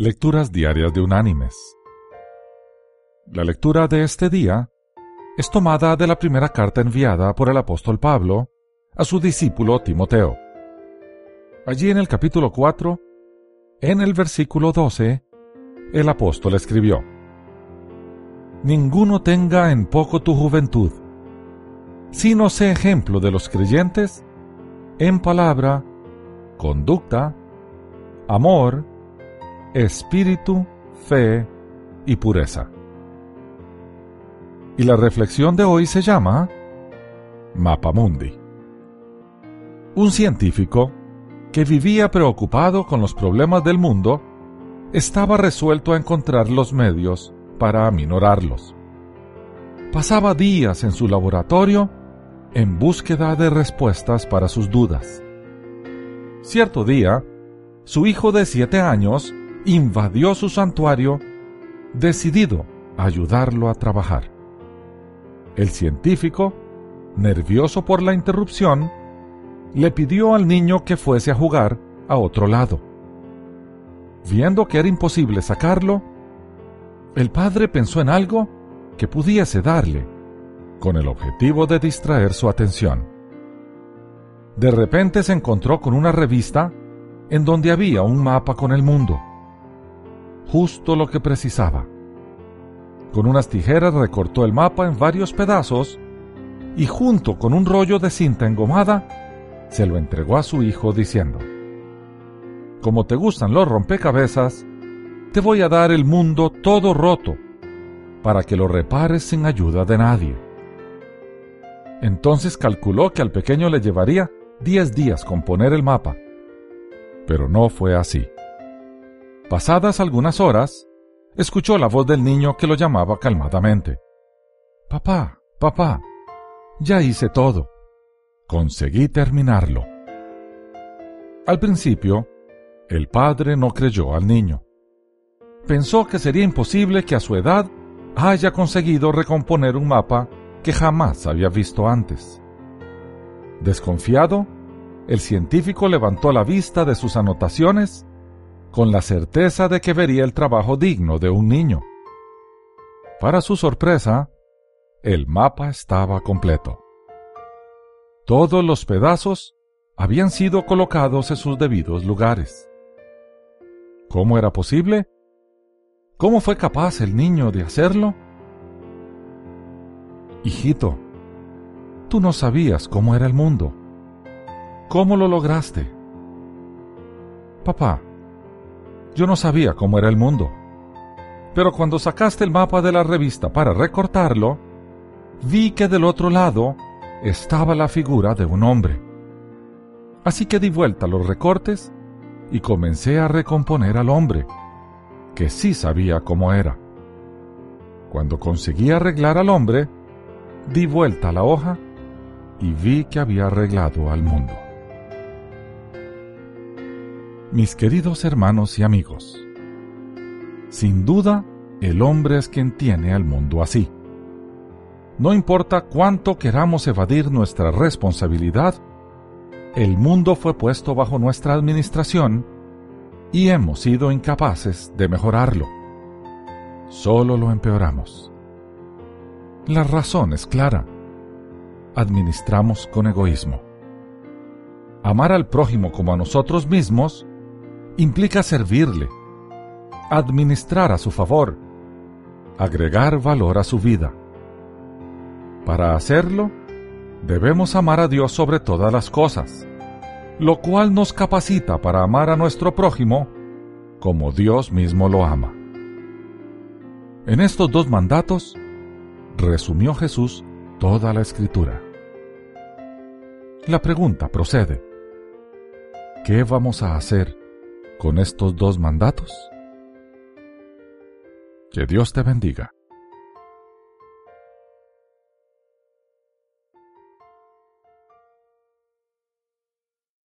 Lecturas Diarias de Unánimes. La lectura de este día es tomada de la primera carta enviada por el apóstol Pablo a su discípulo Timoteo. Allí en el capítulo 4, en el versículo 12, el apóstol escribió, Ninguno tenga en poco tu juventud, sino sé ejemplo de los creyentes en palabra, conducta, amor, espíritu, fe y pureza. Y la reflexión de hoy se llama Mapa Mundi. Un científico que vivía preocupado con los problemas del mundo estaba resuelto a encontrar los medios para aminorarlos. Pasaba días en su laboratorio en búsqueda de respuestas para sus dudas. Cierto día, su hijo de siete años invadió su santuario, decidido a ayudarlo a trabajar. El científico, nervioso por la interrupción, le pidió al niño que fuese a jugar a otro lado. Viendo que era imposible sacarlo, el padre pensó en algo que pudiese darle, con el objetivo de distraer su atención. De repente se encontró con una revista en donde había un mapa con el mundo justo lo que precisaba. Con unas tijeras recortó el mapa en varios pedazos y junto con un rollo de cinta engomada, se lo entregó a su hijo diciendo, Como te gustan los rompecabezas, te voy a dar el mundo todo roto, para que lo repares sin ayuda de nadie. Entonces calculó que al pequeño le llevaría diez días componer el mapa. Pero no fue así. Pasadas algunas horas, escuchó la voz del niño que lo llamaba calmadamente. Papá, papá, ya hice todo. Conseguí terminarlo. Al principio, el padre no creyó al niño. Pensó que sería imposible que a su edad haya conseguido recomponer un mapa que jamás había visto antes. Desconfiado, el científico levantó la vista de sus anotaciones con la certeza de que vería el trabajo digno de un niño. Para su sorpresa, el mapa estaba completo. Todos los pedazos habían sido colocados en sus debidos lugares. ¿Cómo era posible? ¿Cómo fue capaz el niño de hacerlo? Hijito, tú no sabías cómo era el mundo. ¿Cómo lo lograste? Papá, yo no sabía cómo era el mundo. Pero cuando sacaste el mapa de la revista para recortarlo, vi que del otro lado estaba la figura de un hombre. Así que di vuelta los recortes y comencé a recomponer al hombre, que sí sabía cómo era. Cuando conseguí arreglar al hombre, di vuelta la hoja y vi que había arreglado al mundo. Mis queridos hermanos y amigos, sin duda el hombre es quien tiene al mundo así. No importa cuánto queramos evadir nuestra responsabilidad, el mundo fue puesto bajo nuestra administración y hemos sido incapaces de mejorarlo. Solo lo empeoramos. La razón es clara. Administramos con egoísmo. Amar al prójimo como a nosotros mismos implica servirle, administrar a su favor, agregar valor a su vida. Para hacerlo, debemos amar a Dios sobre todas las cosas, lo cual nos capacita para amar a nuestro prójimo como Dios mismo lo ama. En estos dos mandatos, resumió Jesús toda la escritura. La pregunta procede, ¿qué vamos a hacer con estos dos mandatos? Que Dios te bendiga.